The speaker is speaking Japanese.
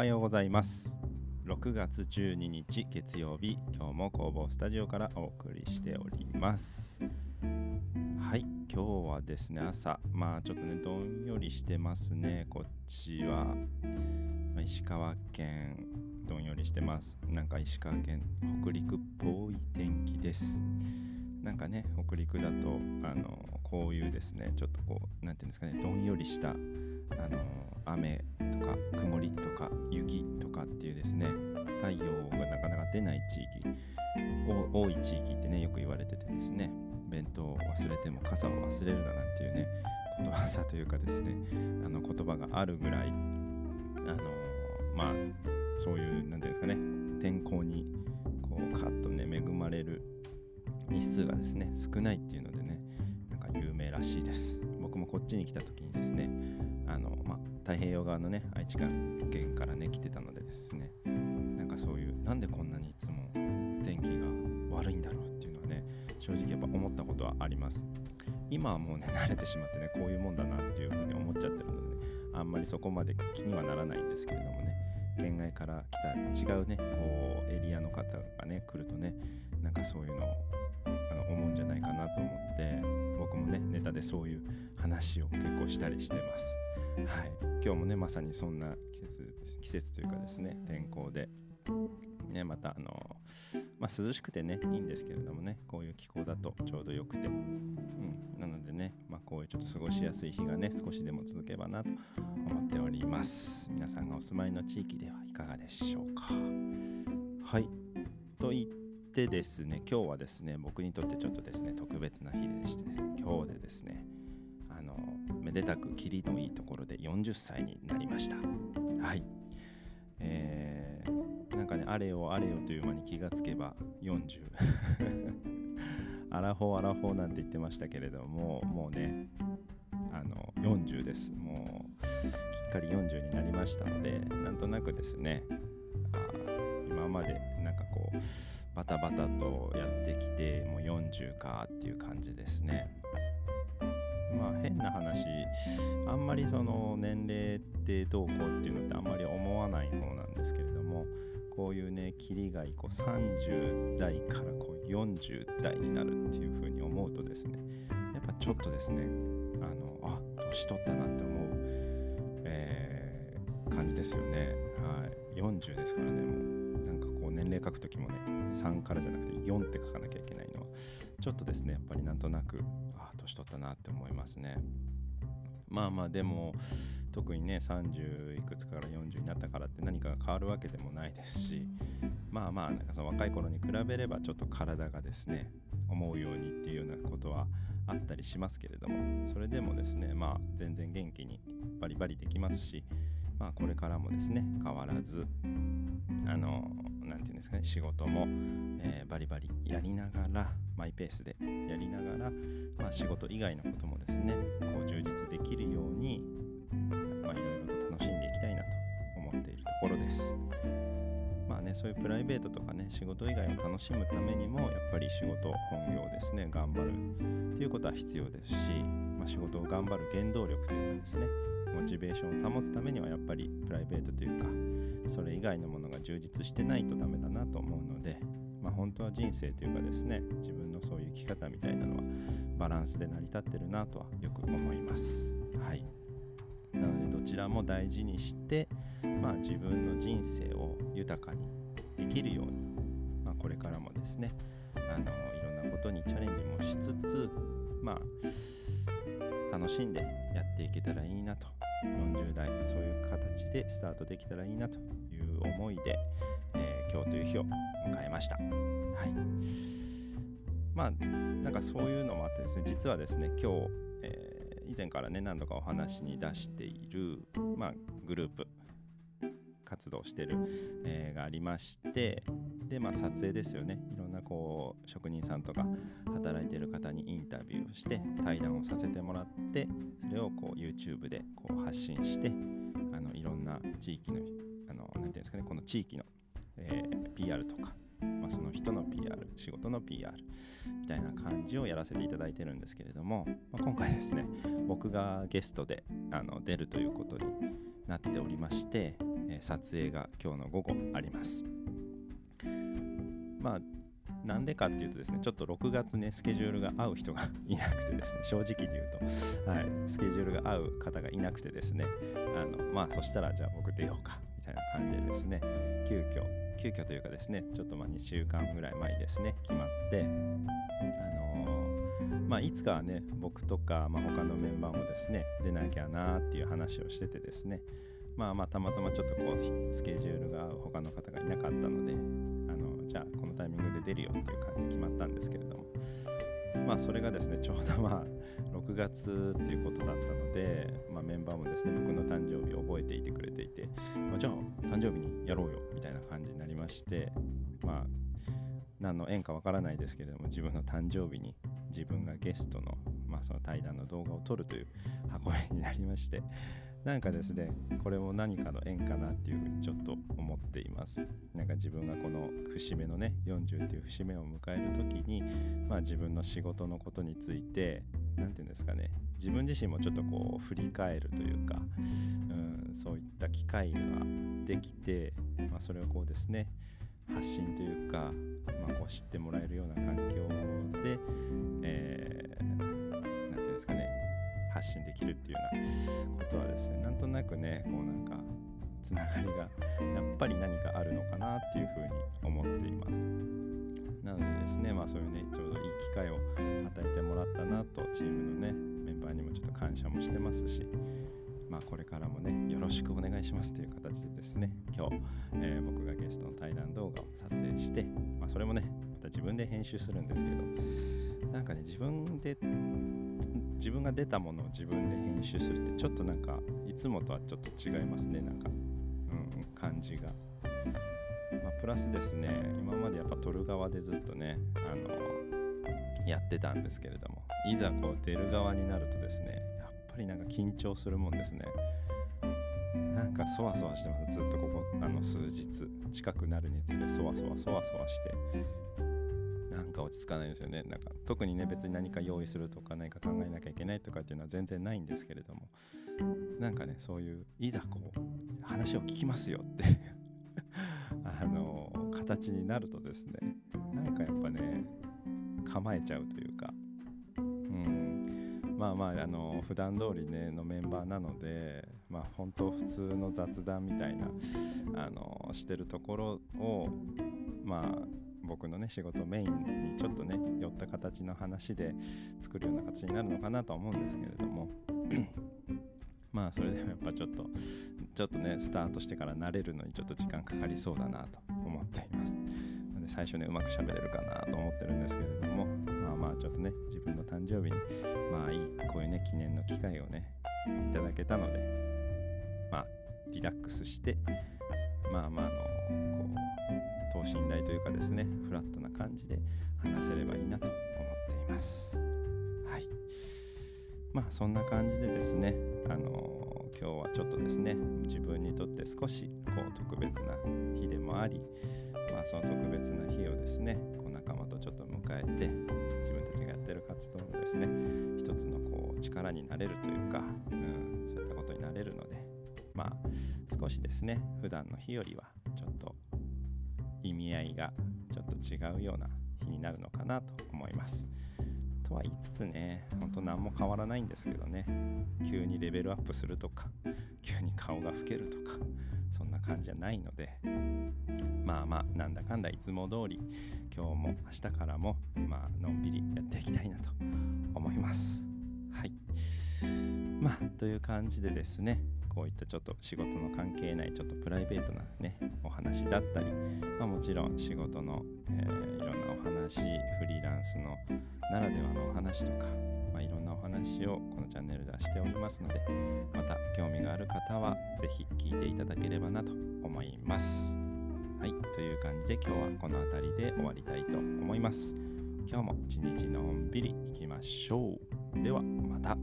はようございます。6月12日月曜日今日も工房スタジオからお送りしております。はい今日はですね朝まあちょっとねどんよりしてますね。こっちは、ま、石川県どんよりしてます。なんか石川県北陸っぽい天気です。なんかね北陸だとあのこういうですねちょっとこう何て言うんですかねどんよりしたあの雨とか曇りとか雪とかっていうですね太陽がなかなか出ない地域多い地域ってねよく言われててですね弁当を忘れても傘を忘れるななんていうねことわざというかですねあの言葉があるぐらいあのまあそういう何て言うんですかね天候にこうカッとね恵まれる日数がですね少ないっていうのでねなんか有名らしいです。僕もこっちに来た時にですねあの、ま、太平洋側のね愛知県からね来てたのでですねなんかそういうなんでこんなにいつも天気が悪いんだろうっていうのはね正直やっぱ思ったことはあります。今はもうね 慣れてしまってねこういうもんだなっていうふうに思っちゃってるのでねあんまりそこまで気にはならないんですけれどもね県外から来た違うねこうエリアの方がね来るとねなんかそういうのをあの思うんじゃないかなと思って僕もねネタでそういう話を結構したりしてます。はい、今日もねまさにそんな季節季節というかですね天候で、ね、またあの、まあ、涼しくてねいいんですけれどもねこういう気候だとちょうどよくて、うん、なのでね、まあ、こういうちょっと過ごしやすい日がね少しでも続けばなと思っております。皆さんがお住まいの地域ではいかがでしょうか。はい。と言ってですね今日はですね僕にとってちょっとですね特別な日でして今日でですねあのめでたくキリのいいところで40歳になりました。はい。えー、なんかねあれよあれよという間に気がつけば40アラフォーアラフォーなんて言ってましたけれどももうねあの40です。もうきっかり40になりましたのでなんとなくですねあ今までなんかこうバタバタとやってきてもう40かっていう感じですね。まあ変な話あんまりその年齢ってどうこうっていうのってあんまり思わない方なんですけれどもこういうね霧がこう30代からこう40代になるっていう風に思うとですねやっぱちょっとですねあのあ年取ったなって思う、えー、感じですよね。はい。40ですからねもう。なんかこう年齢書く時もね3からじゃなくて4って書かなきゃいけないのはちょっとですねやっぱりなんとなくあ年取ったなって思いますね。まあまあでも特にね30いくつから40になったからって何かが変わるわけでもないですしまあまあなんかその若い頃に比べればちょっと体がですね思うようにっていうようなことはあったりしますけれどもそれでもですねまあ全然元気にバリバリできますしまあこれからもですね変わらずあの何て言うんですかね仕事も、えー、バリバリやりながらマイペースでやりながら、まあ、仕事以外のこともですねこう充実できるようにまあいろいろと楽しんでいきたいなと思っているところです。まあね、そういうプライベートとかね仕事以外を楽しむためにもやっぱり仕事本業ですね頑張るっていうことは必要ですし、まあ、仕事を頑張る原動力というかですねモチベーションを保つためにはやっぱりプライベートというかそれ以外のものが充実してないとダメだなと思うので、まあ、本当は人生というかですね自分のそういう生き方みたいなのはバランスで成り立ってるなとはよく思います。はいなのでどちらも大事にして、まあ、自分の人生を豊かにできるように、まあ、これからもですねあのいろんなことにチャレンジもしつつ、まあ、楽しんでやっていけたらいいなと40代そういう形でスタートできたらいいなという思いで、えー、今日という日を迎えました。はいまあなんかそういうのもあってですね実はですね今日、えー、以前からね何度かお話に出している、まあ、グループ活動してる、えー、がありましてで、まあ、撮影ですよね。いろんなこう職人さんとか働いてる方にインタビューをして対談をさせてもらってそれをこう YouTube でこう発信してあのいろんな地域のあのなていうんですかねこの地域の、えー、PR とかまあ、その人の PR 仕事の PR みたいな感じをやらせていただいてるんですけれども、まあ、今回ですね僕がゲストであの出るということになっておりまして、え、撮影が今日の午後あります。まあなんでかっていうとですね、ちょっと6月ね、スケジュールが合う人がいなくてですね、正直に言うと、はい、スケジュールが合う方がいなくてですね、あのまあ、そしたらじゃあ僕出ようか、みたいな感じでですね、急遽、急遽というかですね、ちょっとまあ2週間ぐらい前にですね、決まって、あのー、まあ、いつかはね、僕とか、まあ、他のメンバーもですね、出なきゃなっていう話をしててですね、まあまあたまたまちょっとこうスケジュールが他の方がいなかったのでじゃあこのタイミングで出るよっていう感じで決まったんですけれども。まあそれがですねちょうどまあ 6月っていうことだったので、まあ、メンバーもですね僕の誕生日を覚えていてくれていて、まあ、じゃあ誕生日にやろうよみたいな感じになりましてまあ何の縁かわからないですけれども自分の誕生日に自分がゲストの,、まあその対談の動画を撮るという運びになりましてなんかですねこれも何かの縁かなっていうふうにちょっと思っています。なんか自分がこの節目のね40っていう節目を迎える時にまあ自分の仕事のことについて何て言うんですかね自分自身もちょっとこう振り返るというかうんそういった機会ができて、まあ、それをこうですね発信というか、まあ、こう知ってもらえるような環境で、発信できるっていうようなことはですねなんとなくねこうなんかつながりがやっぱり何かあるのかなっていうふうに思っています。なのでですねまあそういうねちょうどいい機会を与えてもらったなとチームのねメンバーにもちょっと感謝もしてますしまあ、これからもねよろしくお願いしますという形でですね今日、えー、僕がゲストの対談動画を撮影して、まあ、それもねまた自分で編集するんですけどなんかね自分で自分が出たものを自分で編集するってちょっとなんかいつもとはちょっと違いますねなんか、うん、感じが。まあ、プラスですね今までやっぱ撮る側でずっとねあのやってたんですけれどもいざこう出る側になるとですねやっぱりなんか緊張するもんですね。なんかそわそわしてます。ずっとここあの数日近くなるにつれそわそわそわそわして。なんか落ち着かないですよね。なんか特にね別に何か用意するとか何か考えなきゃいけないとかっていうのは全然ないんですけれども。なんかねそういういざこう話を聞きますよって あの形になるとですねなんかやっぱね構えちゃうというか。うん。まあまああの普段通りねのメンバーなのでまあ本当普通の雑談みたいなあのしてるところをまあ僕のね仕事メインにちょっとね寄った形の話で作るような形になるのかなと思うんですけれども。まあそれでもやっぱちょっとちょっとねスタートしてから慣れるのにちょっと時間かかりそうだなと思っています。ので最初ねうまく喋れるかなと思ってるんですけれども。まあまあちょっとね自分の誕生日にまあいいこういうね記念の機会をねいただけたのでまあリラックスしてまあまああの等身大というかですねフラットな感じで話せればいいなと思っています。はい。まあそんな感じでですねあのー、今日はちょっとですね自分にとって少しこう特別な日でもありまあその特別な日をですねこう仲間とちょっと迎えて自分たちがやってる活動のですね一つのこう力になれるというか、うん、そういったことになれるのでまあ少しですね普段の日よりは意味合いがちょっと違うような日になるのかなと思います。とは言いつつね、ほんと何も変わらないんですけどね、急にレベルアップするとか、急に顔が老けるとか、そんな感じじゃないので、まあまあ、なんだかんだいつも通り、今日も明日からも、まあのんびりやっていきたいなと思います。はい。まあ、という感じでですね、こういったちょっと仕事の関係ないちょっとプライベートなねお話だったり、まあ、もちろん仕事の、えー、いろんなお話フリーランスのならではのお話とか、まあ、いろんなお話をこのチャンネルではしておりますのでまた興味がある方は是非聞いていただければなと思います。はい、という感じで今日はこの辺りで終わりたいと思います。今日も一日のんびりいきましょう。ではまた。